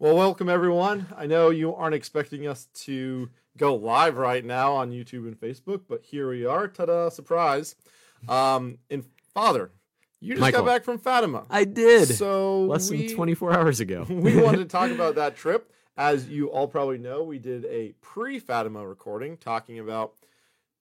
Well, welcome everyone. I know you aren't expecting us to go live right now on YouTube and Facebook, but here we are. Ta-da! Surprise. Um, and Father, you just Michael. got back from Fatima. I did. So Less we, than 24 hours ago. we wanted to talk about that trip. As you all probably know, we did a pre-Fatima recording talking about,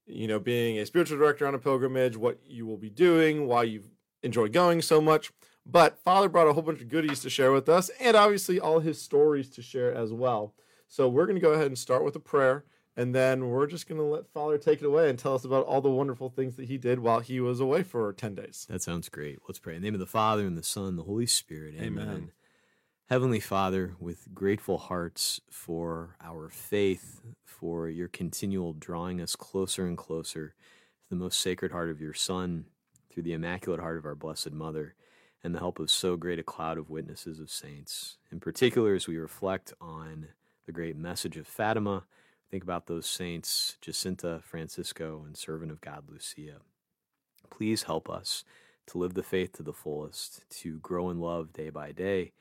you know, being a spiritual director on a pilgrimage, what you will be doing, why you enjoy going so much. But Father brought a whole bunch of goodies to share with us, and obviously all his stories to share as well. So we're going to go ahead and start with a prayer, and then we're just going to let Father take it away and tell us about all the wonderful things that he did while he was away for 10 days. That sounds great. Let's pray. In the name of the Father, and the Son, and the Holy Spirit. Amen. Amen. Heavenly Father, with grateful hearts for our faith, for your continual drawing us closer and closer to the most sacred heart of your Son, through the immaculate heart of our Blessed Mother, and the help of so great a cloud of witnesses of saints. In particular, as we reflect on the great message of Fatima, think about those saints, Jacinta, Francisco, and servant of God, Lucia. Please help us to live the faith to the fullest, to grow in love day by day,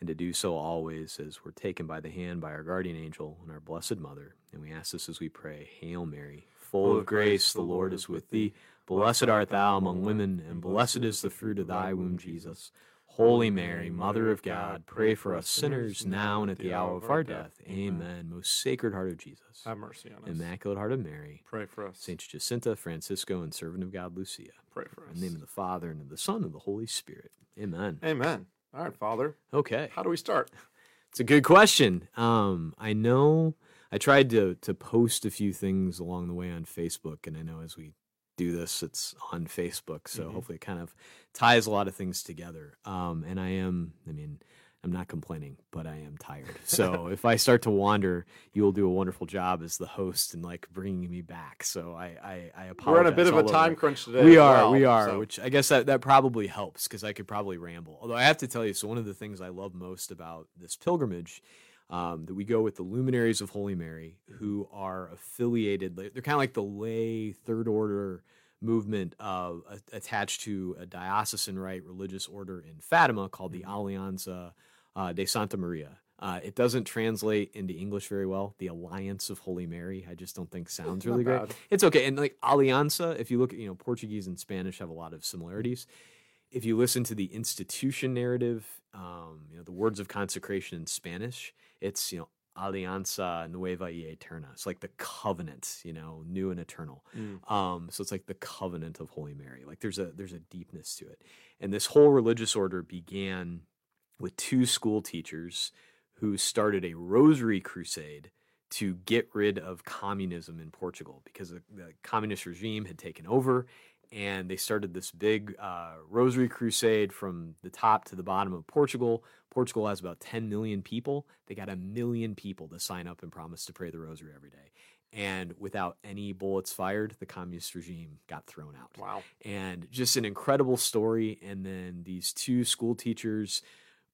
and to do so always as we're taken by the hand by our guardian angel and our Blessed Mother. And we ask this as we pray Hail Mary, full of grace, the Lord is with thee. Blessed art thou among women, and blessed is the fruit of thy womb, Jesus. Holy Mary, Mother of God, pray for us sinners now and at the hour of our death. Amen. Most sacred heart of Jesus, Have mercy on us. Immaculate heart of Mary, Pray for us. Saints Jacinta, Francisco, and servant of God, Lucia. Pray for us. In the name of the Father, and of the Son, and of the Holy Spirit. Amen. Amen. All right, Father. Okay. How do we start? It's a good question. Um, I know I tried to to post a few things along the way on Facebook, and I know as we do this, it's on Facebook, so Mhm. hopefully it kind of ties a lot of things together. Um, and I am, I mean, I'm not complaining, but I am tired. So if I start to wander, you will do a wonderful job as the host and like bringing me back. So I I, I apologize. We're on a bit of a all over. time crunch today. We are, well, we are, so- which I guess that, that probably helps because I could probably ramble. Although I have to tell you, so one of the things I love most about this pilgrimage um, that we go with the luminaries of Holy Mary, who are affiliated. They're kind of like the lay third order movement uh, attached to a diocesan right religious order in Fatima called the Alianza uh, de Santa Maria. Uh, it doesn't translate into English very well. The Alliance of Holy Mary, I just don't think sounds really great. bad. It's okay. And like Alianza, if you look at, you know, Portuguese and Spanish have a lot of similarities. If you listen to the institution narrative, um, you know, the words of consecration in Spanish, it's, you know, Alianza Nueva y Eterna. It's like the covenant, you know, new and eternal. Mm. Um, so it's like the covenant of Holy Mary. Like there's a there's a deepness to it. And this whole religious order began with two school teachers who started a rosary crusade to get rid of communism in Portugal because the, the communist regime had taken over and they started this big uh, rosary crusade from the top to the bottom of Portugal. Portugal has about 10 million people. They got a million people to sign up and promise to pray the rosary every day. And without any bullets fired, the communist regime got thrown out Wow. and just an incredible story. And then these two school teachers,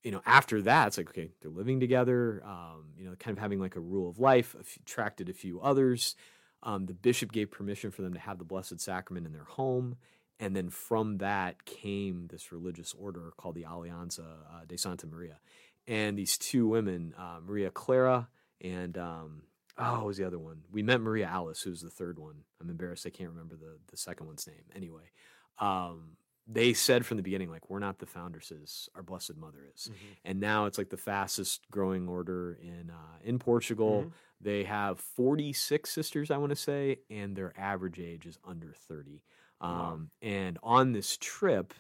you know, after that, it's like, okay, they're living together, um, you know, kind of having like a rule of life, attracted a few others. Um, the bishop gave permission for them to have the Blessed Sacrament in their home. And then from that came this religious order called the Alianza uh, de Santa Maria. And these two women, uh, Maria Clara and, um, oh, what was the other one? We met Maria Alice, who's the third one. I'm embarrassed I can't remember the, the second one's name. Anyway, um, they said from the beginning, like, we're not the foundresses, our Blessed Mother is. Mm-hmm. And now it's like the fastest growing order in uh, in Portugal. They have 46 sisters, I want to say, and their average age is under 30. Um, Wow. And on this trip,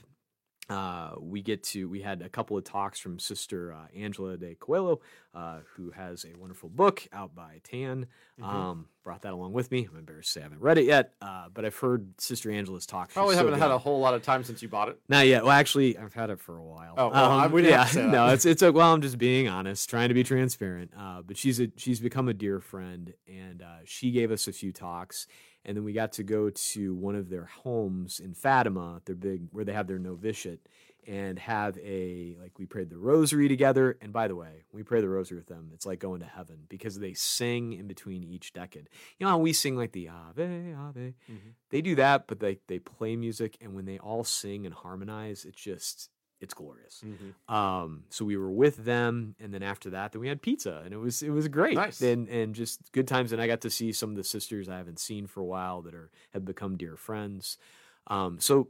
uh, we get to we had a couple of talks from Sister uh, Angela de Coelho, uh, who has a wonderful book out by Tan. Mhm. Um, brought that along with me. I'm embarrassed to say I haven't read it yet, uh, but I've heard Sister Angela's talk. Probably so haven't had a whole lot of time since you bought it. Not yet. Well, actually, I've had it for a while. Oh, well, I- didn't yeah, have to say that. no, it's it's a, well, I'm just being honest, trying to be transparent. Uh, but she's a she's become a dear friend, and uh, she gave us a few talks, and then we got to go to one of their homes in Fatima, their big where they have their novitiate, and have a like we prayed the rosary together. And by the way, we pray the rosary with them. It's like going to heaven because they sing in between each decade. You know how we sing like the Ave Ave Mhm. they do that, but they they play music, and when they all sing and harmonize, it's just it's glorious. Mhm. Um, so we were with them, and then after that, then we had pizza, and it was it was great, Nice. and and just good times. And I got to see some of the sisters I haven't seen for a while that are have become dear friends. Um, so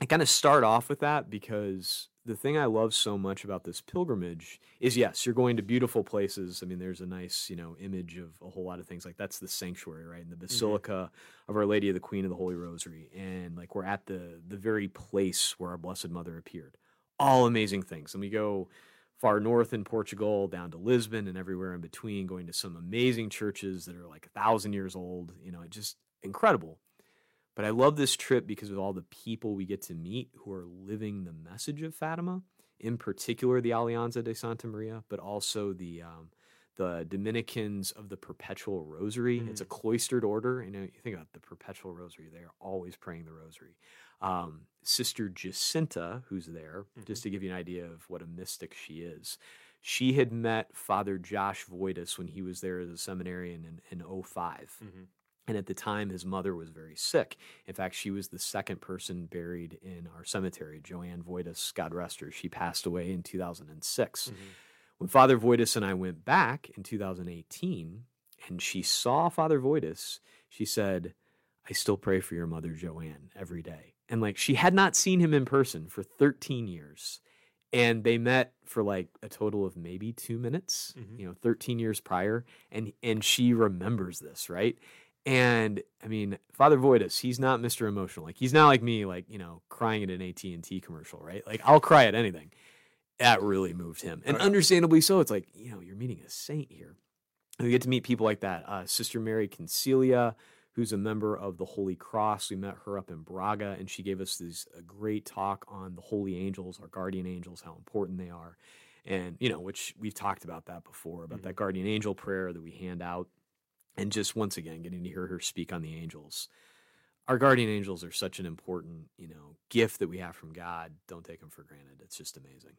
I kind of start off with that because the thing I love so much about this pilgrimage is yes, you're going to beautiful places. I mean, there's a nice, you know, image of a whole lot of things like that's the sanctuary, right? And the Basilica of Our Lady of the Queen of the Holy Rosary. And like we're at the the very place where our Blessed Mother appeared. All amazing things. And we go far north in Portugal, down to Lisbon and everywhere in between, going to some amazing churches that are like a thousand years old, you know, just incredible. But I love this trip because of all the people we get to meet who are living the message of Fatima, in particular the Alianza de Santa Maria, but also the um, the Dominicans of the Perpetual Rosary. It's a cloistered order. You know, you think about the Perpetual Rosary; they are always praying the Rosary. Um, Sister Jacinta, who's there, just to give you an idea of what a mystic she is. She had met Father Josh Voitis when he was there as a seminarian in, in 05. Mhm. And at the time, his mother was very sick. In fact, she was the second person buried in our cemetery, Joanne Voitis, God rest her. She passed away in 2006. Mhm. When Father Voitis and I went back in 2018 and she saw Father Voitis, she said, I still pray for your mother, Joanne, every day. And like she had not seen him in person for 13 years. And they met for like a total of maybe two minutes, Mhm. you know, 13 years prior. And and she remembers this, right? And I mean, Father Voitis, he's not Mr. Emotional. Like he's not like me, like, you know, crying at an AT&T commercial, right? Like I'll cry at anything. That really moved him. And yeah. understandably so. It's like, you know, you're meeting a saint here. And we get to meet people like that. Uh, Sister Mary Concilia, who's a member of the Holy Cross. We met her up in Braga, and she gave us this a great talk on the holy angels, our guardian angels, how important they are, and you know, which we've talked about that before about that guardian angel prayer that we hand out, and just once again getting to hear her speak on the angels. Our guardian angels are such an important, you know, gift that we have from God. Don't take them for granted. It's just amazing.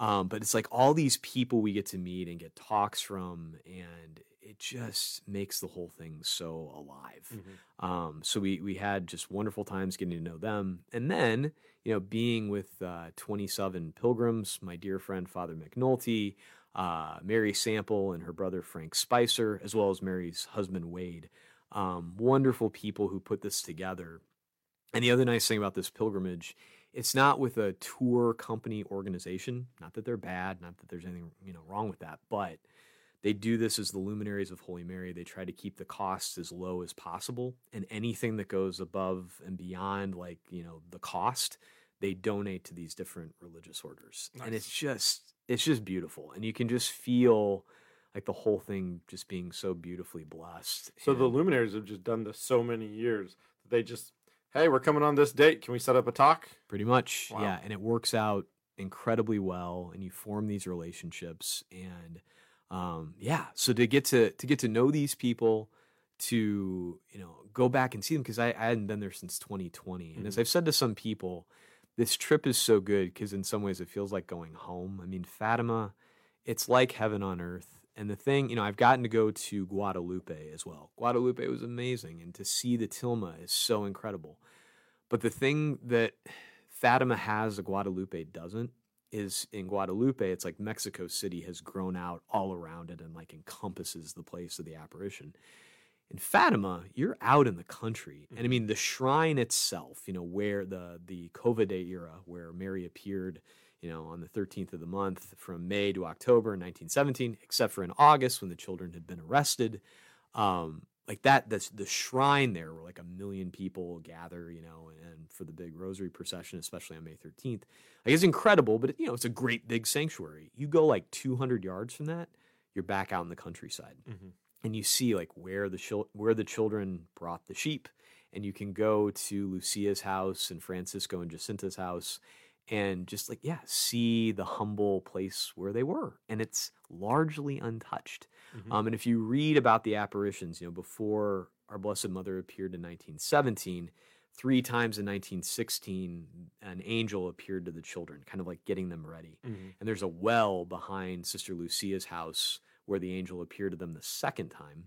Um, but it's like all these people we get to meet and get talks from, and it just makes the whole thing so alive. Mhm. Um, so we we had just wonderful times getting to know them, and then you know being with uh, 27 pilgrims, my dear friend Father McNulty, uh, Mary Sample, and her brother Frank Spicer, as well as Mary's husband Wade. Um, wonderful people who put this together. And the other nice thing about this pilgrimage, it's not with a tour company organization. Not that they're bad, not that there's anything you know wrong with that, but they do this as the luminaries of Holy Mary. They try to keep the costs as low as possible, and anything that goes above and beyond, like you know, the cost, they donate to these different religious orders, and it's just it's just beautiful, and you can just feel like the whole thing just being so beautifully blessed. So the luminaries have just done this so many years. They just, hey, we're coming on this date. Can we set up a talk? Pretty much, Wow. yeah. And it works out incredibly well, and you form these relationships, and um, yeah. So to get to to get to know these people, to you know go back and see them because I, I hadn't been there since 2020, and as Mhm. I've said to some people, this trip is so good because in some ways it feels like going home. I mean, Fatima, it's like heaven on earth. And the thing, you know, I've gotten to go to Guadalupe as well. Guadalupe was amazing, and to see the Tilma is so incredible. But the thing that Fatima has that Guadalupe doesn't is in Guadalupe, it's like Mexico City has grown out all around it and like encompasses the place of the apparition. In Fatima, you're out in the country. And I mm-hmm. mean the shrine itself, you know, where the the Cova da Iria, where Mary appeared, you know, on the 13th of the month from May to October 1917, except for in August when the children had been arrested. Um, like that, that's the shrine there where like a million people gather, you know, and for the big rosary procession, especially on May 13th. Like it's incredible, but you know, it's a great big sanctuary. You go like 200 yards from that, you're back out in the countryside Mm-hmm. and you see like where the chil- where the children brought the sheep and you can go to Lucia's house and Francisco and Jacinta's house and just like yeah see the humble place where they were and it's largely untouched Mhm. um, and if you read about the apparitions you know before our blessed mother appeared in 1917 three times in 1916 an angel appeared to the children kind of like getting them ready Mm-hmm. and there's a well behind Sister Lucia's house where the angel appeared to them the second time.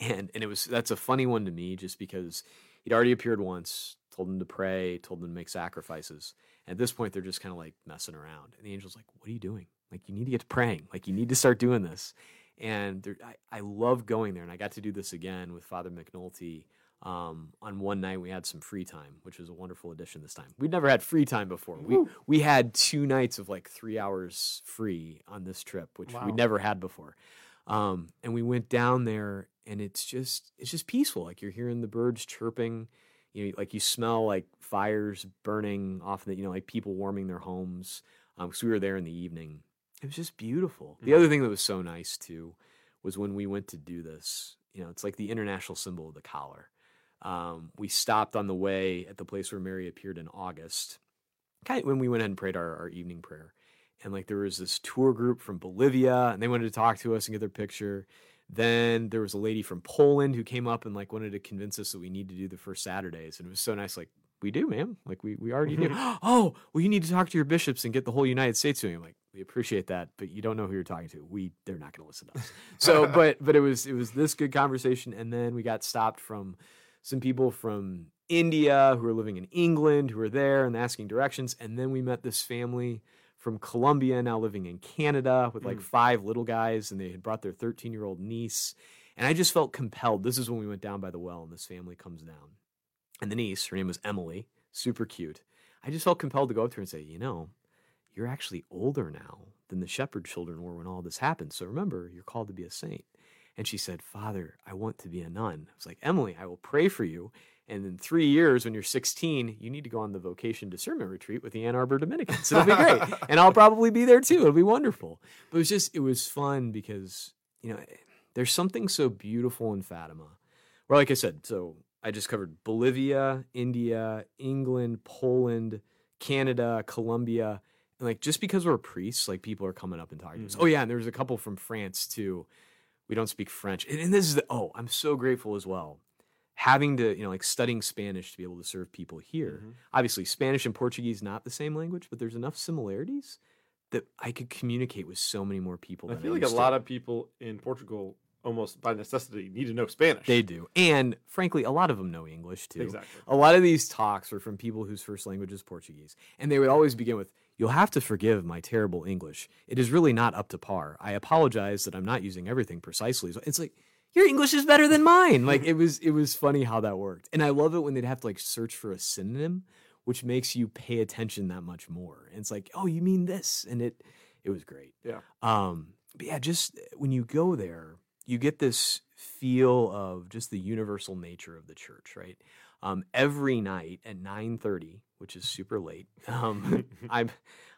And and it was that's a funny one to me just because he'd already appeared once, told them to pray, told them to make sacrifices. At this point, they're just kind of like messing around. And the angel's like, What are you doing? Like, you need to get to praying. Like, you need to start doing this. And I, I love going there. And I got to do this again with Father McNulty. Um, on one night, we had some free time, which was a wonderful addition this time. We'd never had free time before. We, we had two nights of like three hours free on this trip, which Wow. we'd never had before. Um, and we went down there and it's just it's just peaceful. Like you're hearing the birds chirping, you know, like you smell like fires burning off the, you know, like people warming their homes. Um, because we were there in the evening. It was just beautiful. The Mhm. other thing that was so nice too was when we went to do this. You know, it's like the international symbol of the collar. Um, we stopped on the way at the place where Mary appeared in August. Kind of when we went ahead and prayed our, our evening prayer and like there was this tour group from Bolivia and they wanted to talk to us and get their picture. Then there was a lady from Poland who came up and like wanted to convince us that we need to do the first Saturdays. And it was so nice. Like, we do, ma'am. Like we, we already do. oh, well, you need to talk to your bishops and get the whole United States to me. I'm like, we appreciate that, but you don't know who you're talking to. We they're not gonna listen to us. So but but it was it was this good conversation. And then we got stopped from some people from India who were living in England who were there and asking directions. And then we met this family from Colombia now living in Canada with like Mm. five little guys, and they had brought their 13 year old niece. And I just felt compelled. This is when we went down by the well, and this family comes down. And the niece, her name was Emily, super cute. I just felt compelled to go up to her and say, You know, you're actually older now than the shepherd children were when all this happened. So remember, you're called to be a saint. And she said, Father, I want to be a nun. I was like, Emily, I will pray for you. And in three years, when you're 16, you need to go on the vocation discernment retreat with the Ann Arbor Dominicans. It'll be great. and I'll probably be there too. It'll be wonderful. But it was just, it was fun because, you know, there's something so beautiful in Fatima. Where, like I said, so I just covered Bolivia, India, England, Poland, Canada, Colombia. And like, just because we're priests, like people are coming up and talking to us. Mhm. Oh, yeah. And there was a couple from France too. We don't speak French. And, and this is the, oh, I'm so grateful as well having to, you know, like studying Spanish to be able to serve people here. Mhm. Obviously, Spanish and Portuguese not the same language, but there's enough similarities that I could communicate with so many more people. I feel like a lot of people in Portugal almost by necessity need to know Spanish. they do, and frankly, a lot of them know English too. exactly. A lot of these talks were from people whose first language is Portuguese, and they would always begin with, "You'll have to forgive my terrible English. It is really not up to par. I apologize that I'm not using everything precisely." It's like your English is better than mine. Like it was, it was funny how that worked, and I love it when they'd have to like search for a synonym, which makes you pay attention that much more. And it's like, oh, you mean this, and it, it was great. Yeah. Um, but yeah, just when you go there, you get this feel of just the universal nature of the church, right? Um, every night at nine thirty, which is super late. Um, I'm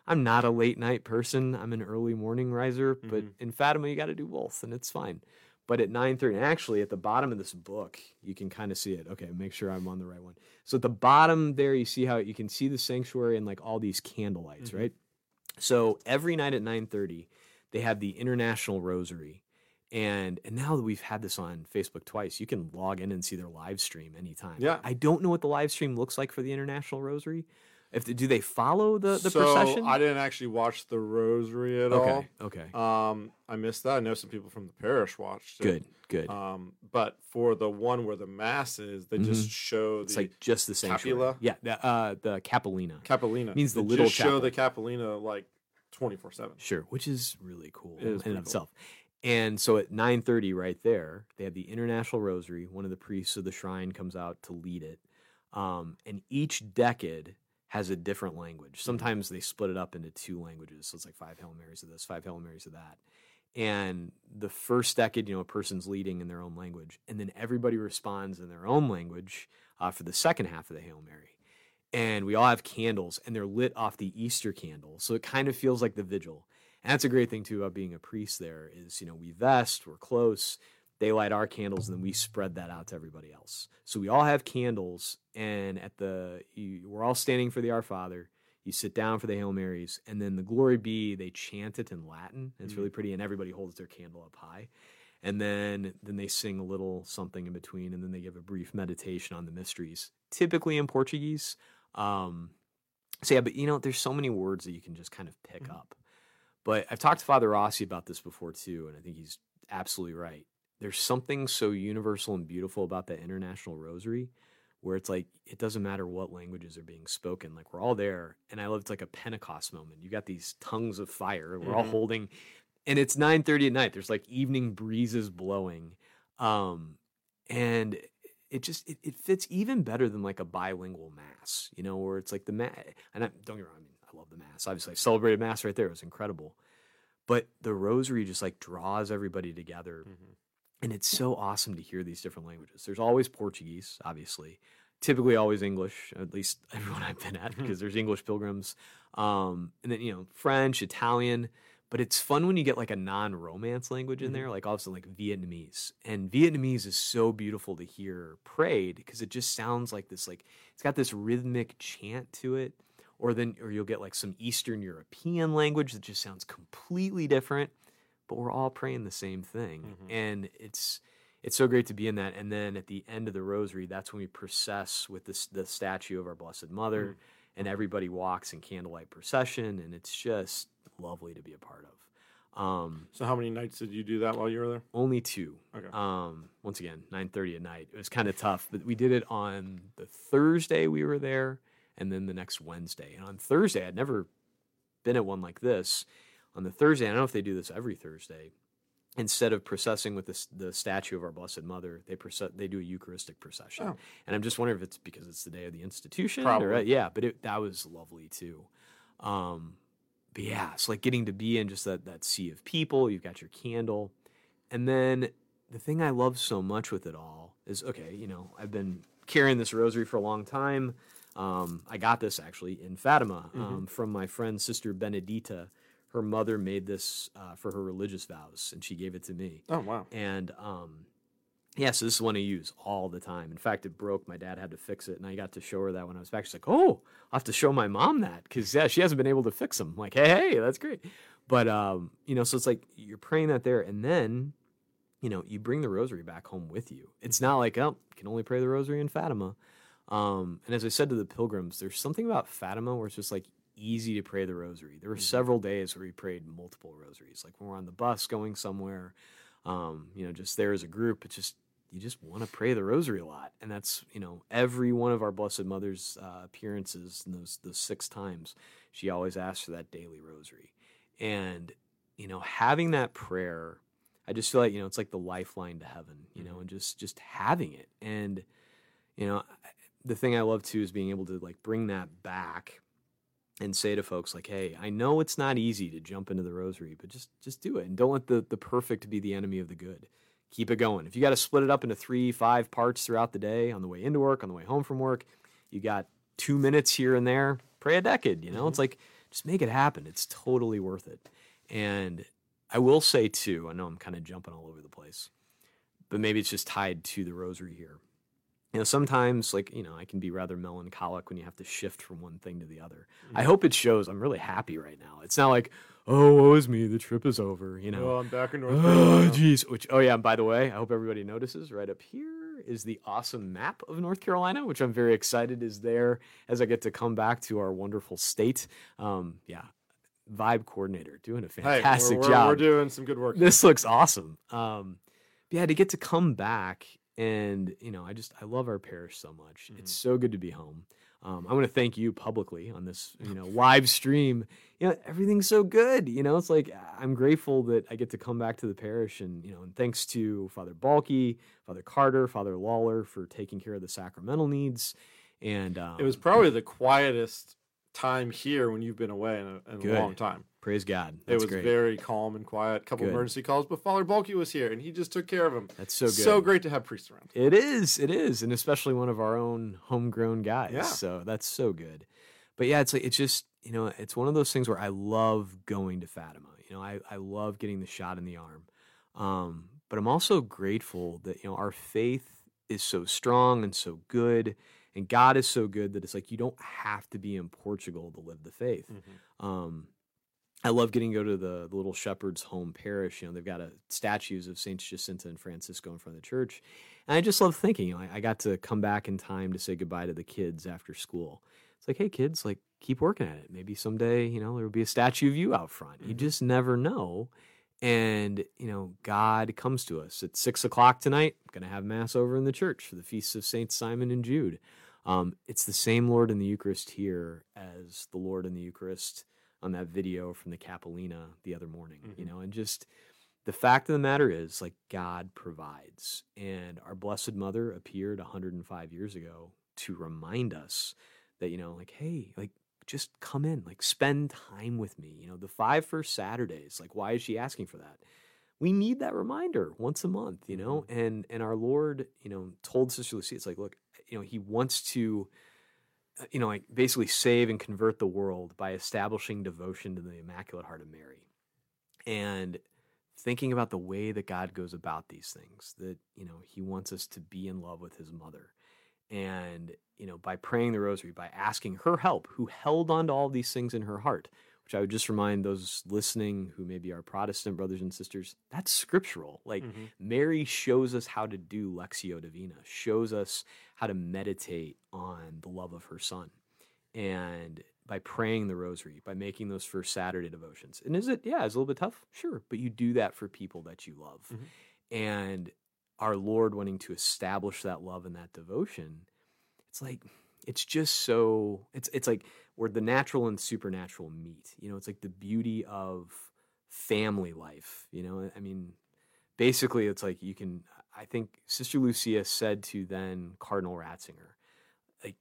I'm not a late night person. I'm an early morning riser, but Mhm. in Fatima you got to do both, and it's fine. But at nine thirty, and actually at the bottom of this book, you can kind of see it. Okay, make sure I'm on the right one. So at the bottom there, you see how you can see the sanctuary and like all these candle lights, Mhm. right? So every night at nine thirty, they have the International Rosary, and and now that we've had this on Facebook twice, you can log in and see their live stream anytime. Yeah. I don't know what the live stream looks like for the International Rosary. If they, do they follow the the so procession? I didn't actually watch the rosary at all. okay, okay. Um, I missed that. I know some people from the parish watched it. good, good. Um, but for the one where the mass is, they just show it's like just the sanctuary. Capula? Yeah, the, uh, the Capelinha. Capelinha. means the They little just show the Capelinha like twenty four seven. Sure, which is really cool is in and of cool. itself. And so at 9:30 right there, they have the International Rosary. One of the priests of the shrine comes out to lead it. Um, and each decade has a different language. Sometimes they split it up into two languages. So it's like five Hail Marys of this, five Hail Marys of that. And the first decade, you know, a person's leading in their own language. And then everybody responds in their own language uh, for the second half of the Hail Mary. And we all have candles, and they're lit off the Easter candle. So it kind of feels like the vigil. And that's a great thing too about being a priest. There is, you know, we vest, we're close. They light our candles, and then we spread that out to everybody else. So we all have candles, and at the you, we're all standing for the Our Father. You sit down for the Hail Marys, and then the Glory Be. They chant it in Latin. It's Mhm. really pretty, and everybody holds their candle up high. And then then they sing a little something in between, and then they give a brief meditation on the mysteries, typically in Portuguese. Um, so yeah, but you know, there's so many words that you can just kind of pick Mhm. up. But I've talked to Father Rossi about this before too, and I think he's absolutely right. There's something so universal and beautiful about the International Rosary, where it's like it doesn't matter what languages are being spoken like we're all there. And i love it's like a pentecost moment. You got these tongues of fire we're all Mhm. holding and it's 9:30 at night. There's like evening breezes blowing um and it just it, it fits even better than like a bilingual mass you know where it's like the mass and I, don't get me wrong i mean i love the mass. Obviously i celebrated mass right there. It was incredible. But the rosary just like draws everybody together Mhm. And it's so awesome to hear these different languages. There's always Portuguese, obviously, typically always English, at least everyone I've been at, because there's English pilgrims, um, and then you know French, Italian. But it's fun when you get like a non-romance language in there, like also like Vietnamese. And Vietnamese is so beautiful to hear prayed because it just sounds like this like it's got this rhythmic chant to it. Or then or you'll get like some Eastern European language that just sounds completely different but we're all praying the same thing Mhm. and it's it's so great to be in that and then at the end of the rosary that's when we process with this the statue of our blessed mother Mm. and everybody walks in candlelight procession and it's just lovely to be a part of um So how many nights did you do that while you were there? only two Okay. um once again 9:30 at night it was kind of tough but we did it on the thursday we were there and then the next wednesday and on thursday i'd never been at one like this on the thursday i don't know if they do this every thursday instead of processing with this, the statue of our blessed mother they proce- they do a eucharistic procession Oh. and i'm just wondering if it's because it's the day of the institution or yeah but it, that was lovely too um but yeah it's like getting to be in just that that sea of people you've got your candle and then the thing I love so much with it all is okay, you know, I've been carrying this rosary for a long time. Um, I got this actually in Fatima um, from my friend Sister Benedita. Her mother made this uh, for her religious vows, and she gave it to me. Oh wow. And um, yeah, so this is one I use all the time. In fact, it broke. My dad had to fix it, and I got to show her that when I was back. She's like, "Oh, I'll have to show my mom that because yeah, she hasn't been able to fix them." I'm like, hey, hey, that's great. But um, you know, so it's like you're praying that there, and then you know, you bring the rosary back home with you. It's not like, oh, you can only pray the rosary in Fatima. Um, and as I said to the pilgrims, there's something about Fatima where it's just like easy to pray the rosary. There were several days where we prayed multiple rosaries, like when we're on the bus going somewhere, um, you know, just there as a group. It's just you just want to pray the rosary a lot, and that's you know every one of our Blessed Mother's uh, appearances, those those six times, she always asks for that daily rosary, and you know having that prayer I just feel like you know it's like the lifeline to heaven, you know, and just just having it. And you know, the thing I love too is being able to like bring that back and say to folks like, "Hey, I know it's not easy to jump into the rosary, but just just do it and don't let the the perfect be the enemy of the good. Keep it going. If you got to split it up into 3, 5 parts throughout the day on the way into work, on the way home from work, you got 2 minutes here and there, pray a decade, you know? Mm-hmm. It's like just make it happen. It's totally worth it. And I will say too, I know I'm kind of jumping all over the place, but maybe it's just tied to the rosary here. You know, sometimes like, you know, I can be rather melancholic when you have to shift from one thing to the other. I hope it shows I'm really happy right now. It's not like, oh, woe is me, the trip is over, you know. Well, I'm back in North Oh, Carolina. jeez. Which, oh, yeah. And by the way, I hope everybody notices right up here is the awesome map of North Carolina, which I'm very excited is there as I get to come back to our wonderful state. Um, yeah. Vibe coordinator doing a Hey, fantastic we're, we're, job We're doing some good work. this looks awesome. Um, yeah, to get to come back and you know, I just I love our parish so much. It's so good to be home. Um, I want to thank you publicly on this, you know, live stream. You know, everything's so good. You know, it's like I'm grateful that I get to come back to the parish, and you know, and thanks to Father Balky, Father Carter, Father Lawler for taking care of the sacramental needs. And um, It was probably the quietest time here when you've been away in a, in a long time. Praise God. it was great. very calm and quiet. A couple Good. emergency calls, but Father Bulky was here and he just took care of him. That's so good. So great to have priests around. It is, it is, and especially one of our own homegrown guys. Yeah. So that's so good. But yeah, it's like it's just you know it's one of those things where I love going to Fatima. You know, I I love getting the shot in the arm. Um, but I'm also grateful that you know our faith is so strong and so good, and God is so good that it's like you don't have to be in Portugal to live the faith. Um, I love getting to go to the, the little shepherd's home parish. You know, they've got a statues of Saints Jacinta and Francisco in front of the church. And I just love thinking, you know, I, I got to come back in time to say goodbye to the kids after school. It's like, hey, kids, like, keep working at it. Maybe someday, you know, there will be a statue of you out front. You Mhm. just never know. And, you know, God comes to us at six o'clock tonight. I'm going to have Mass over in the church for the feasts of Saints Simon and Jude. Um, it's the same Lord in the Eucharist here as the Lord in the Eucharist on that video from the Capelinha the other morning, mm-hmm. you know, and just the fact of the matter is, like, God provides. And our Blessed Mother appeared 105 years ago to remind us that, you know, like, hey, like, just come in, like, spend time with me. You know, the five first Saturdays, like, why is she asking for that? We need that reminder once a month, you know, mm-hmm. and and our Lord, you know, told Sister Lucy, it's like, look, you know, he wants to, Uh, you know, like basically save and convert the world by establishing devotion to the Immaculate Heart of Mary. And thinking about the way that God goes about these things, that, you know, he wants us to be in love with his mother. And, you know, by praying the rosary, by asking her help, who held on to all these things in her heart, which I would just remind those listening who maybe are Protestant brothers and sisters, that's scriptural. Like mm-hmm. Mary shows us how to do Lectio Divina, shows us how to meditate on the love of her son. And by praying the rosary, by making those first Saturday devotions. And is it, yeah, it's a little bit tough? Sure. But you do that for people that you love. Mm-hmm. And our Lord wanting to establish that love and that devotion, it's like, it's just so, it's, it's like where the natural and supernatural meet. You know, it's like the beauty of family life. You know, I mean, basically, it's like you can, I think Sister Lucia said to then Cardinal Ratzinger, like,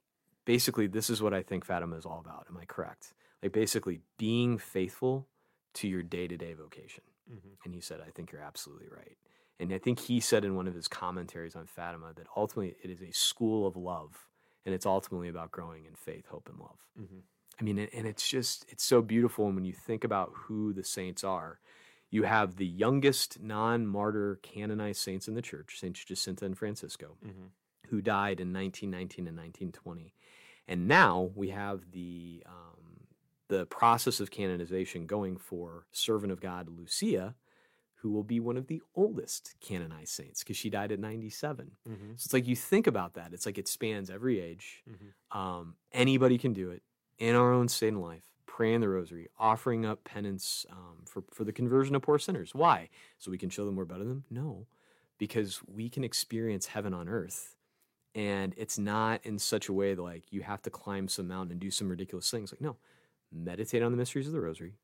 basically this is what I think Fatima is all about. Am I correct? Like basically being faithful to your day-to-day vocation. Mm-hmm. And he said, I think you're absolutely right. And I think he said in one of his commentaries on Fatima that ultimately it is a school of love, and it's ultimately about growing in faith, hope, and love. Mm-hmm. I mean, and it's just it's so beautiful. And when you think about who the saints are, you have the youngest non-martyr canonized saints in the church, Saints Jacinta and Francisco, mm-hmm. who died in 1919 and 1920. And now we have the um, the process of canonization going for servant of God Lucia, who will be one of the oldest canonized saints because she died at 97. Mm-hmm. So it's like you think about that. It's like it spans every age. Mm-hmm. Um, anybody can do it in our own state and life. Praying the rosary, offering up penance um, for, for the conversion of poor sinners. Why? So we can show them we're better than them? No, because we can experience heaven on earth and it's not in such a way that like you have to climb some mountain and do some ridiculous things like no meditate on the mysteries of the rosary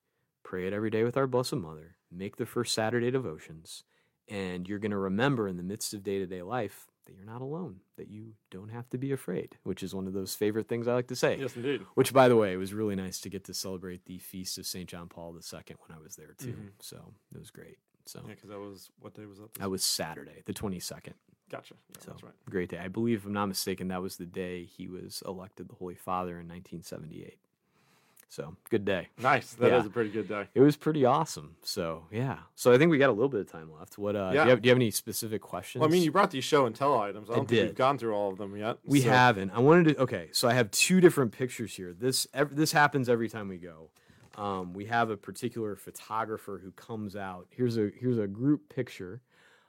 pray it every day with our blessed mother make the first saturday devotions and you're going to remember in the midst of day-to-day life that you're not alone that you don't have to be afraid which is one of those favorite things i like to say yes indeed which by the way it was really nice to get to celebrate the feast of st john paul ii when i was there too mm-hmm. so it was great so yeah because that was what day was that that was saturday the 22nd Gotcha. Yeah, so, that's right. Great day. I believe, if I'm not mistaken, that was the day he was elected the Holy Father in 1978. So good day. Nice. That yeah. is a pretty good day. It was pretty awesome. So yeah. So I think we got a little bit of time left. What? Uh, yeah. do, you have, do you have any specific questions? Well, I mean, you brought these show and tell items. I don't I think did. we've gone through all of them yet. We so. haven't. I wanted to. Okay, so I have two different pictures here. This every, this happens every time we go. Um, we have a particular photographer who comes out. Here's a here's a group picture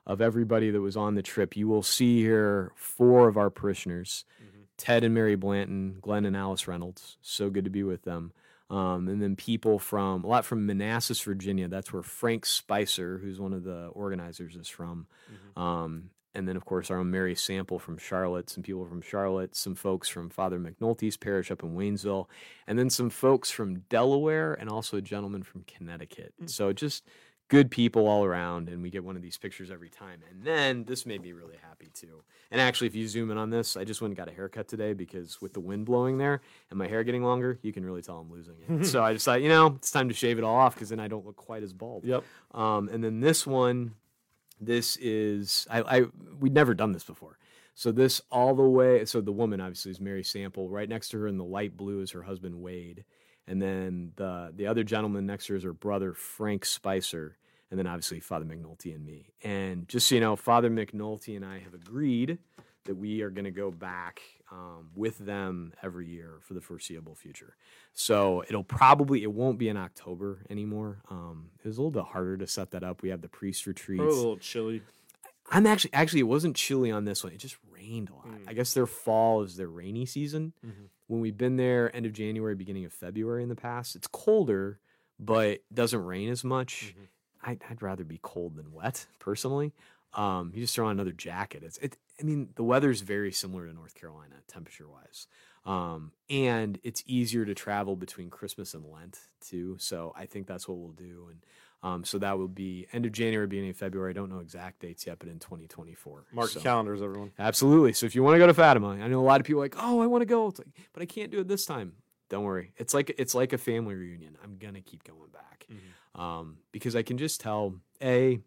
of everybody that was on the trip. You will see here four of our parishioners mm-hmm. Ted and Mary Blanton, Glenn and Alice Reynolds. So good to be with them. Um, and then people from a lot from Manassas, Virginia. That's where Frank Spicer, who's one of the organizers, is from. Mm-hmm. Um, and then, of course, our own Mary Sample from Charlotte, some people from Charlotte, some folks from Father McNulty's parish up in Waynesville, and then some folks from Delaware, and also a gentleman from Connecticut. Mm-hmm. So just good people all around and we get one of these pictures every time. And then this made me really happy too. And actually if you zoom in on this i just went and got a haircut today because with the wind blowing there and my hair getting longer you can really tell i'm losing it. So i just thought you know it's time to shave it all off because then i don't look quite as bald. Yep. Um, and then this one this is I, I we'd never done this before. So this all the way so the woman obviously is mary sample. Right next to her in the light blue is her husband wade. And then the the other gentleman next to her is her brother Frank Spicer, and then obviously Father McNulty and me. And just so you know, Father McNulty and I have agreed that we are going to go back um, with them every year for the foreseeable future. So it'll probably it won't be in October anymore. Um, it was a little bit harder to set that up. We have the priest retreats. a little chilly. I'm actually actually it wasn't chilly on this one. It just rained a lot. Mm. I guess their fall is their rainy season. Mm-hmm. When we've been there end of January, beginning of February in the past, it's colder, but doesn't rain as much. Mm-hmm. I'd, I'd rather be cold than wet personally. Um, you just throw on another jacket. It's it. I mean, the weather's very similar to North Carolina temperature wise, um, and it's easier to travel between Christmas and Lent too. So I think that's what we'll do. And um, so that will be end of January, beginning of February. I don't know exact dates yet, but in 2024. Mark so, calendars, everyone. Absolutely. So if you want to go to Fatima, I know a lot of people are like, oh, I want to go, it's like, but I can't do it this time. Don't worry. It's like it's like a family reunion. I'm gonna keep going back um, because I can just tell a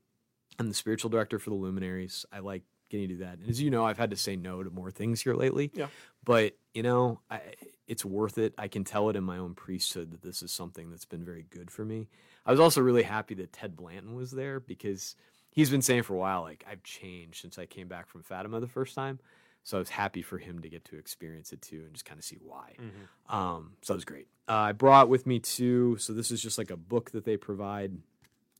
I'm the spiritual director for the Luminaries. I like getting to do that, and as you know, I've had to say no to more things here lately. Yeah. but you know, I, it's worth it. I can tell it in my own priesthood that this is something that's been very good for me. I was also really happy that Ted Blanton was there because he's been saying for a while, like I've changed since I came back from Fatima the first time. So I was happy for him to get to experience it too and just kind of see why. Um, so it was great. Uh, I brought with me too. So this is just like a book that they provide.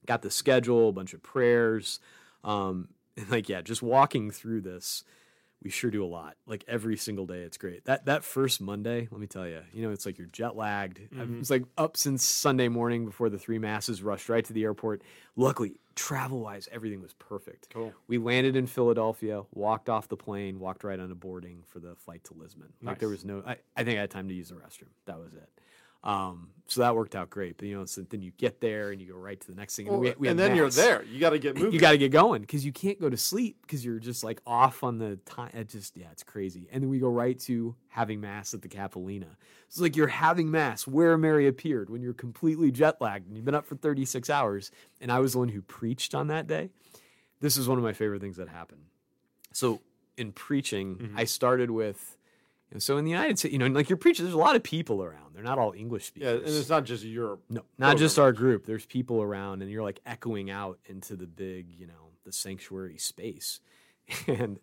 Got the schedule, a bunch of prayers. Um, and like, yeah, just walking through this, we sure do a lot. Like every single day, it's great. That that first Monday, let me tell you, you know, it's like you're jet lagged. I mm-hmm. was like up since Sunday morning before the three masses, rushed right to the airport. Luckily, travel wise, everything was perfect. Cool. We landed in Philadelphia, walked off the plane, walked right on onto boarding for the flight to Lisbon. Like there was no, I, I think I had time to use the restroom. That was it. Um, so that worked out great. But you know, so then you get there and you go right to the next thing. Well, we, we and then you're there. You got to get moving. You got to get going because you can't go to sleep because you're just like off on the time. It just yeah, it's crazy. And then we go right to having mass at the Capelinha. It's like you're having mass where Mary appeared when you're completely jet lagged and you've been up for 36 hours. And I was the one who preached on that day. This is one of my favorite things that happened. So in preaching, Mm-hmm. I started with. Know, so in the United States, you know, like you're preaching, there's a lot of people around. They're not all English speakers. yeah, and it's not just Europe. No, not just our group. There's people around, and you're like echoing out into the big, you know, the sanctuary space. And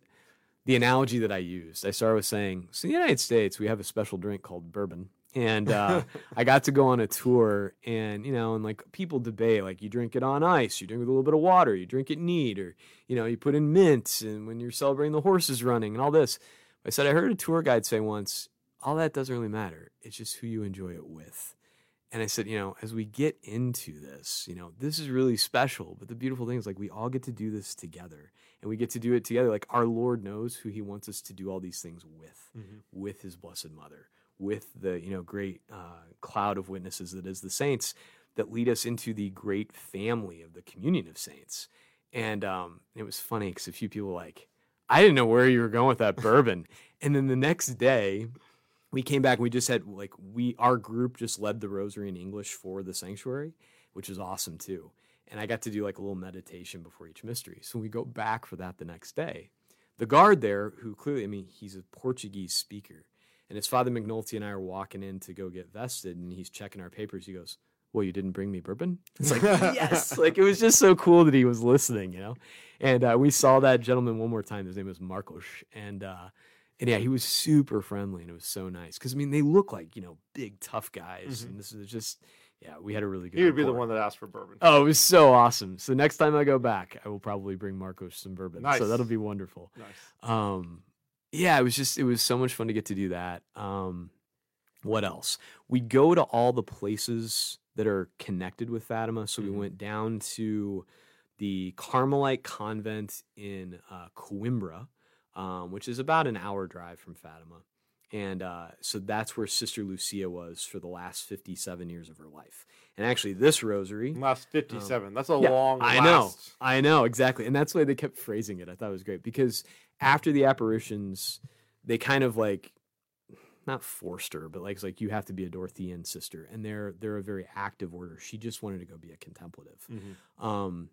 the analogy that I used, I started with saying, so in the United States, we have a special drink called bourbon. And uh, I got to go on a tour, and you know, and like people debate, like you drink it on ice, you drink it with a little bit of water, you drink it neat, or you know, you put in mint, and when you're celebrating the horses running, and all this. I said I heard a tour guide say once, all that doesn't really matter. It's just who you enjoy it with. And I said, you know, as we get into this, you know, this is really special. But the beautiful thing is, like, we all get to do this together, and we get to do it together. Like, our Lord knows who He wants us to do all these things with, with His Blessed Mother, with the, you know, great uh, cloud of witnesses that is the saints that lead us into the great family of the communion of saints. And um, it was funny because a few people like, I didn't know where you were going with that bourbon. And then the next day, we came back and we just had like we our group just led the rosary in English for the sanctuary, which is awesome too. And I got to do like a little meditation before each mystery. So we go back for that the next day. The guard there, who clearly, I mean, he's a Portuguese speaker, and his father McNulty and I are walking in to go get vested, and he's checking our papers. He goes, "Well, you didn't bring me bourbon." It's like yes, like it was just so cool that he was listening, you know. And uh, we saw that gentleman one more time. His name was Marcos, and uh, and yeah, he was super friendly, and it was so nice because I mean, they look like you know big tough guys, and this is just yeah, we had a really good. He would be the one that asked for bourbon. Oh, it was so awesome. So next time I go back, I will probably bring Marcos some bourbon. Nice. So that'll be wonderful. Nice. Um, yeah, it was just it was so much fun to get to do that. Um, what else? We go to all the places that are connected with Fatima. So Mhm. we went down to the Carmelite convent in uh, Coimbra, um, which is about an hour drive from Fatima. And uh, so that's where Sister Lucia was for the last 57 years of her life. And actually, this rosary, Last 57. That's a Um, yeah, long I know. I know exactly, and that's the way they kept phrasing it. I thought it was great because after the apparitions, they kind of like not forced her, but like it's like you have to be a Dorothean sister, and they're they're a very active order. She just wanted to go be a contemplative, Mhm. um,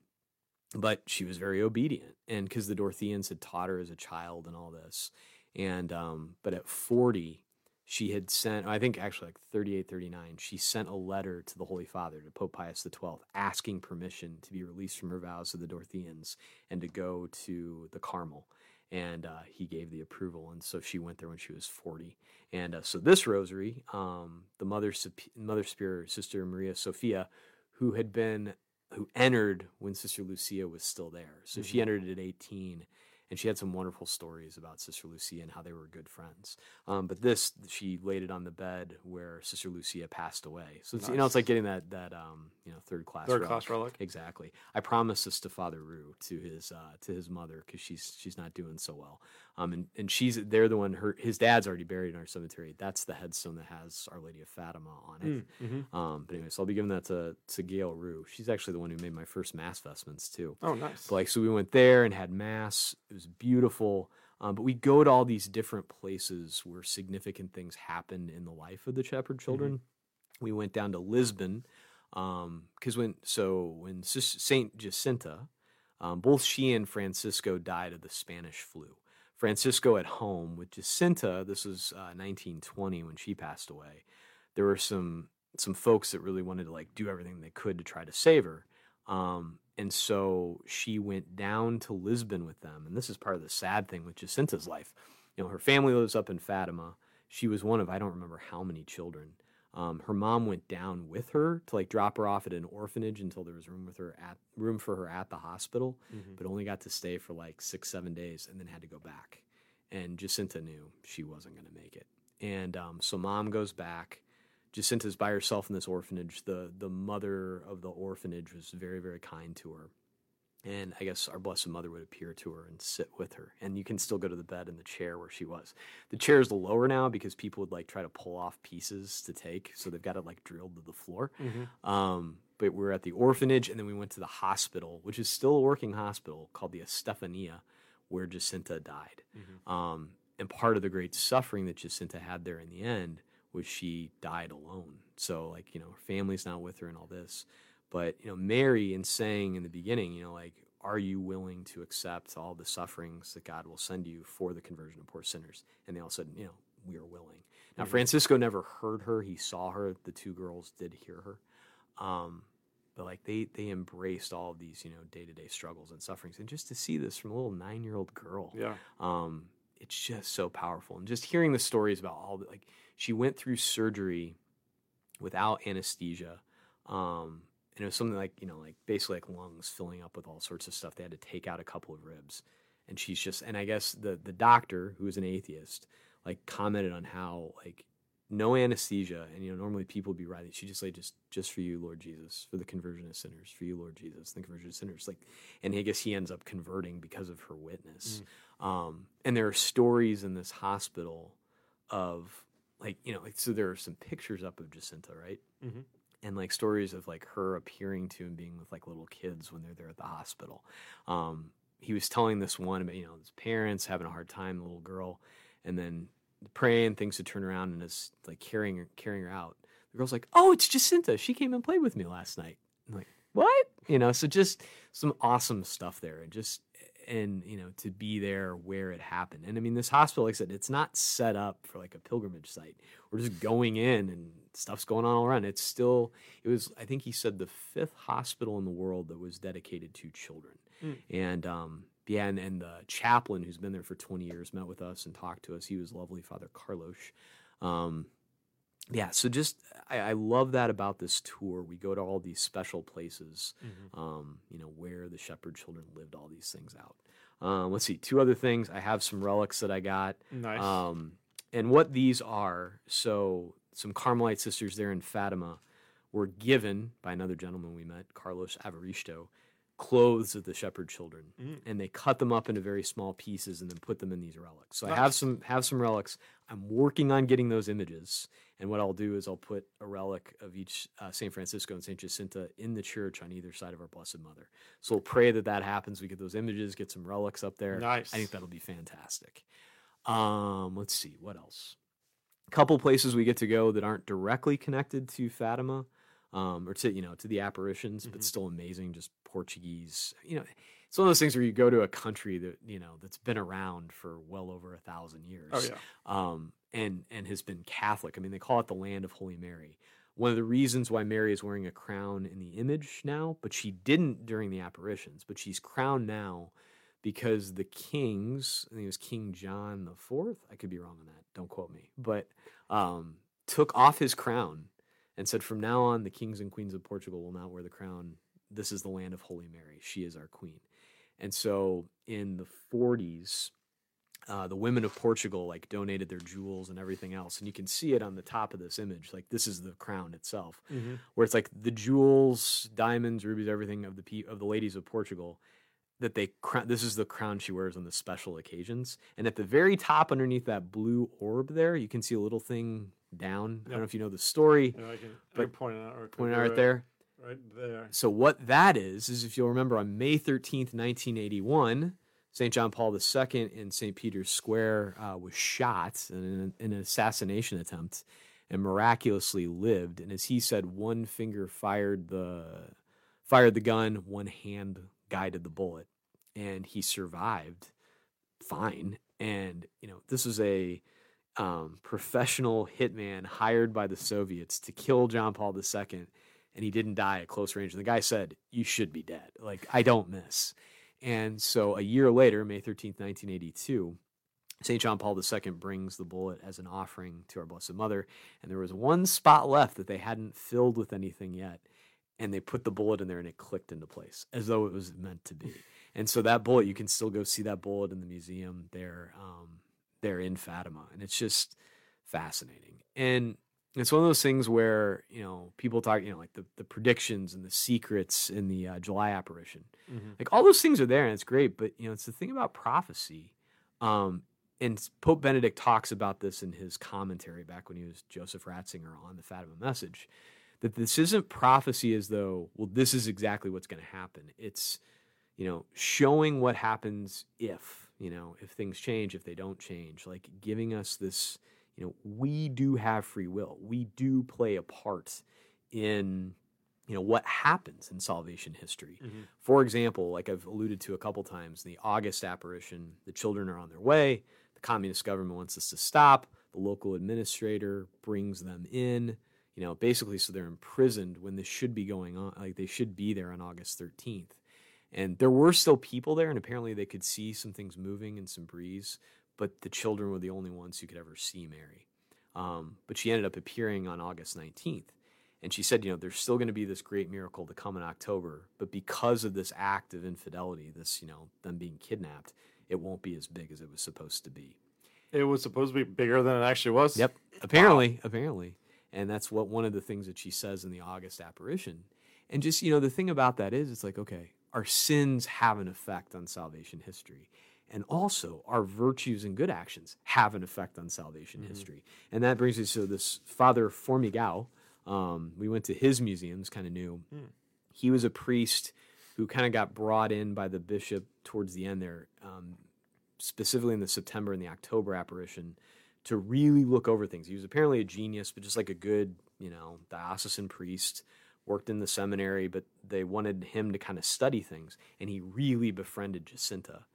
but she was very obedient, and because the Dorotheans had taught her as a child and all this, and um, but at forty. She had sent, I think actually like 38, 39, she sent a letter to the Holy Father, to Pope Pius XII, asking permission to be released from her vows to the Dorotheans and to go to the Carmel. And uh, he gave the approval. And so she went there when she was 40. And uh, so this rosary, um, the Mother, Mother Superior, Sister Maria Sophia, who had been, who entered when Sister Lucia was still there. So she Mhm. entered at 18. And she had some wonderful stories about Sister Lucia and how they were good friends. Um, but this, she laid it on the bed where Sister Lucia passed away. So it's, you know, it's like getting that that um, you know third class Third relic. class relic. Exactly. I promised this to Father Rue to his uh, to his mother because she's she's not doing so well. Um, and, and she's they're the one her his dad's already buried in our cemetery. That's the headstone that has Our Lady of Fatima on it. Mm-hmm. Um, but anyway, so I'll be giving that to to Gail Rue. She's actually the one who made my first mass vestments too. Oh, nice. But like, so we went there and had mass. It was beautiful. Um, but we go to all these different places where significant things happen in the life of the shepherd children. We went down to Lisbon because when so when Saint Jacinta, um, both she and Francisco died of the Spanish flu. Francisco at home with Jacinta. This was uh, 1920 when she passed away. There were some some folks that really wanted to like do everything they could to try to save her. Um, and so she went down to Lisbon with them. And this is part of the sad thing with Jacinta's life. You know, her family lives up in Fatima. She was one of I don't remember how many children. Um, her mom went down with her to like drop her off at an orphanage until there was room with her at room for her at the hospital, Mhm. but only got to stay for like six seven days and then had to go back. And Jacinta knew she wasn't going to make it, and um, so mom goes back. Jacinta's by herself in this orphanage. The the mother of the orphanage was very very kind to her, and I guess our Blessed Mother would appear to her and sit with her. And you can still go to the bed in the chair where she was. The chair is lower now because people would like try to pull off pieces to take, so they've got it like drilled to the floor. Mhm. Um, but we were at the orphanage, and then we went to the hospital, which is still a working hospital called the Estefania, where Jacinta died. Mhm. Um, and part of the great suffering that Jacinta had there in the end was she died alone. So, like, you know, her family's not with her and all this. But, you know, Mary, in saying in the beginning, you know, like, are you willing to accept all the sufferings that God will send you for the conversion of poor sinners? And they all said, you know, we are willing. Now, Mhm. Francisco never heard her. He saw her. The two girls did hear her. Um, but like they they embraced all of these you know day to day struggles and sufferings, and just to see this from a little nine year old girl, Yeah. um, it's just so powerful. And just hearing the stories about all the like she went through surgery without anesthesia. Um, and it was something like, you know, like basically like lungs filling up with all sorts of stuff. They had to take out a couple of ribs. And she's just and I guess the the doctor, who was an atheist, like commented on how like no anesthesia and you know normally people would be writhing she just like just just for you lord jesus for the conversion of sinners for you lord jesus the conversion of sinners like and i guess he ends up converting because of her witness um, and there are stories in this hospital of like you know like so there are some pictures up of jacinta right Mhm. And like stories of like her appearing to and being with like little kids when they're there at the hospital. Um, he was telling this one about you know his parents having a hard time the little girl and then praying things to turn around and is like carrying her carrying her out. The girl's like oh it's jacinta. She came and played with me last night. I'm like what? You know so just some awesome stuff there and just and you know to be there where it happened. And i mean this hospital like i said it's not set up for like a pilgrimage site. We're just going in and stuff's going on all around. It's still it was i think he said the fifth hospital in the world that was dedicated to children. Mm. and um yeah and, and the chaplain who's been there for 20 years met with us and talked to us. He was lovely father carlos um yeah so just I, I love that about this tour we go to all these special places Mhm. um, you know, where the shepherd children lived all these things out. Um, let's see, two other things. I have some relics that I got. Nice. Um, and what these are so, some Carmelite sisters there in Fatima were given by another gentleman we met, Carlos Evaristo, clothes of the shepherd children. Mm. And they cut them up into very small pieces and then put them in these relics. So I have some have some relics. I'm working on getting those images. And what I'll do is I'll put a relic of each uh, St. Francisco and St. Jacinta in the church on either side of our Blessed Mother. So we'll pray that that happens. We get those images, get some relics up there. Nice. I think that'll be fantastic. Um, let's see what else. A couple places we get to go that aren't directly connected to Fatima, um, or to you know to the apparitions, but Mhm. still amazing. Just Portuguese. You know, it's one of those things where you go to a country that you know that's been around for well over a thousand years oh yeah. um, and and has been Catholic. I mean, they call it the land of Holy Mary. One of the reasons why Mary is wearing a crown in the image now, but she didn't during the apparitions, but she's crowned now because the kings, I think it was King John the Fourth. I could be wrong on that. Don't quote me, but um, took off his crown and said, "From now on, the kings and queens of Portugal will not wear the crown. This is the land of Holy Mary. She is our queen." And so in the 40s, uh, the women of Portugal like donated their jewels and everything else, and you can see it on the top of this image. Like this is the crown itself, Mm-hmm. where it's like the jewels, diamonds, rubies, everything of the pe- of the ladies of Portugal. That they crown. This is the crown she wears on the special occasions, and at the very top, underneath that blue orb, there you can see a little thing down. I don't know if you know the story. I can, But I can point it out. Right, Point it out right there. Right there. So what that is is if you'll remember on May 13th, 1981, St. John Paul II in St. Peter's Square uh, was shot in an, in an assassination attempt and miraculously lived. And as he said, one finger fired the fired the gun, one hand guided the bullet, and he survived fine. And you know, this was a um, professional hitman hired by the Soviets to kill John Paul II and he didn't die at close range. And the guy said, You should be dead. Like, I don't miss. And so a year later, May 13th, 1982, St. John Paul II brings the bullet as an offering to our Blessed Mother. And there was one spot left that they hadn't filled with anything yet. And they put the bullet in there and it clicked into place as though it was meant to be. And so that bullet, you can still go see that bullet in the museum there, um, there in Fatima. And it's just fascinating. And it's one of those things where you know people talk you know like the, the predictions and the secrets in the uh, july apparition Mhm. like all those things are there and it's great but you know it's the thing about prophecy um and pope benedict talks about this in his commentary back when he was joseph ratzinger on the fatima message that this isn't prophecy as though well this is exactly what's going to happen it's you know showing what happens if you know if things change if they don't change like giving us this you know we do have free will. We do play a part in you know what happens in salvation history. Mhm. for example like i've alluded to a couple times the august apparition the children are on their way the communist government wants us to stop the local administrator brings them in you know basically so they're imprisoned when this should be going on like they should be there on august 13th and there were still people there and apparently they could see some things moving and some breeze but the children were the only ones who could ever see Mary. Um, but she ended up appearing on August 19th. And she said, you know, there's still going to be this great miracle to come in October, but because of this act of infidelity, this, you know, them being kidnapped, it won't be as big as it was supposed to be. It was supposed to be bigger than it actually was. Yep. Apparently, apparently. And that's what one of the things that she says in the August apparition. And just, you know, the thing about that is it's like, okay, our sins have an effect on salvation history. And also, our virtues and good actions have an effect on salvation history. And that brings us to this Father Formigao. Um, we went to his museum, it's kind of new. He was a priest who kind of got brought in by the bishop towards the end there, um, specifically in the September and the October apparition, to really look over things. He was apparently a genius, but just like a good, you know, diocesan priest, worked in the seminary, but they wanted him to kind of study things. And he really befriended Jacinta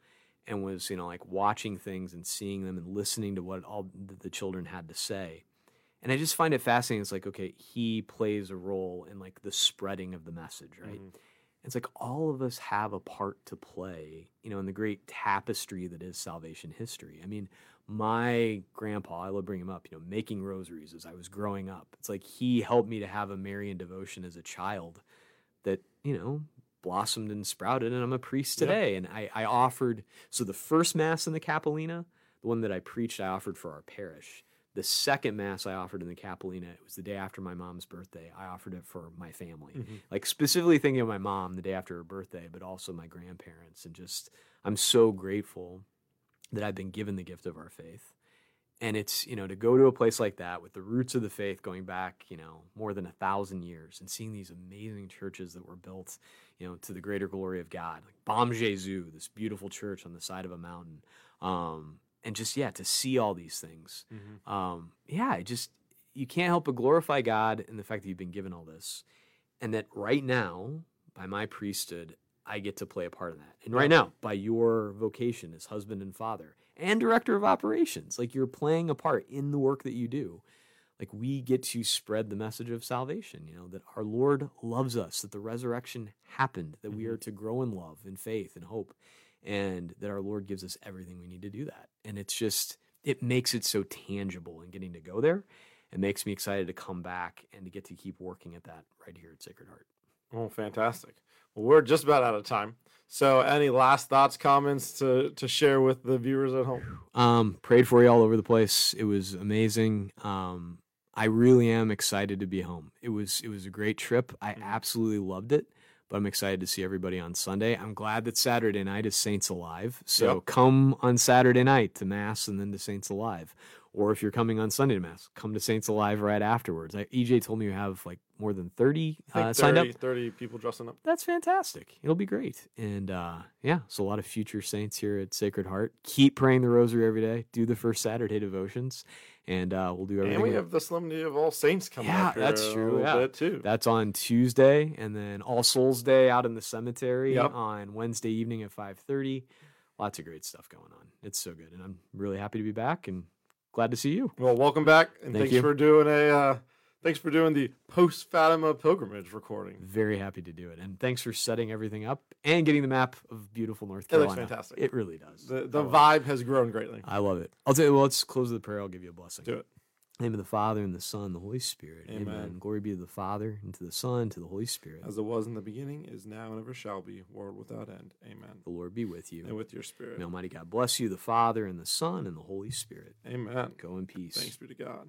and was, you know, like watching things and seeing them and listening to what all the, children had to say. And I just find it fascinating. It's like, okay, he plays a role in like the spreading of the message, right? Mm-hmm. It's like all of us have a part to play, you know, in the great tapestry that is salvation history. I mean, my grandpa, I love bringing him up, you know, making rosaries as I was growing up. It's like he helped me to have a Marian devotion as a child that, you know, blossomed and sprouted, and I'm a priest today. And I, I offered, so the first Mass in the Capelinha, the one that I preached, I offered for our parish. The second Mass I offered in the Capelinha, it was the day after my mom's birthday. I offered it for my family Mhm. like specifically thinking of my mom the day after her birthday, but also my grandparents. And just, I'm so grateful that I've been given the gift of our faith. And it's, you know, to go to a place like that with the roots of the faith going back, you know, more than a thousand years and seeing these amazing churches that were built, you know, to the greater glory of God, like Bom Jesus, this beautiful church on the side of a mountain. Um, and just, yeah, to see all these things Mhm. um, yeah, it just you can't help but glorify God in the fact that you've been given all this, and that right now, by my priesthood, I get to play a part in that. And right now, by your vocation as husband and father and director of operations, like you're playing a part in the work that you do. Like we get to spread the message of salvation, you know, that our Lord loves us, that the resurrection happened, that we mm-hmm. are to grow in love and faith and hope, and that our Lord gives us everything we need to do that. And it's just, it makes it so tangible and getting to go there. It makes me excited to come back and to get to keep working at that right here at Sacred Heart. Oh, fantastic. We're just about out of time. So, any last thoughts, comments to to share with the viewers at home? Um, prayed for you all over the place. It was amazing. Um, I really am excited to be home. It was it was a great trip. I absolutely loved it. But I'm excited to see everybody on Sunday. I'm glad that Saturday night is Saints Alive. So Yep. come on Saturday night to Mass and then to Saints Alive. Or if you're coming on Sunday to Mass, come to Saints Alive right afterwards. I, EJ told me you have like more than 30 I think uh, signed up 30, 30 people dressing up. that's fantastic. It'll be great. And uh, yeah, so a lot of future saints here at Sacred Heart. Keep praying the rosary every day. Do the first Saturday devotions, and uh, we'll do everything. And we have the Solemnity of All Saints coming Yeah, up. that's true, yeah. too. That's on Tuesday, and then All Souls Day out in the cemetery Yep. on Wednesday evening at five thirty. Lots of great stuff going on. It's so good, and I'm really happy to be back and glad to see you. Well, welcome back, and Thank thanks you. for doing a uh, thanks for doing the post Fatima pilgrimage recording. Very happy to do it, and thanks for setting everything up and getting the map of beautiful North Carolina. It looks fantastic. It really does. The the love it. vibe has grown greatly. I love it. I'll tell you. Well, let's close the prayer. I'll give you a blessing. Do it. In the name of the Father and the Son, and the Holy Spirit. Amen. Glory be to the Father and to the Son and to the Holy Spirit. As it was in the beginning, is now, and ever shall be, world without end. Amen. the Lord be with you. And with your spirit. May Almighty God bless you, the Father and the Son and the Holy Spirit. Amen. Go in peace. Thanks be to God.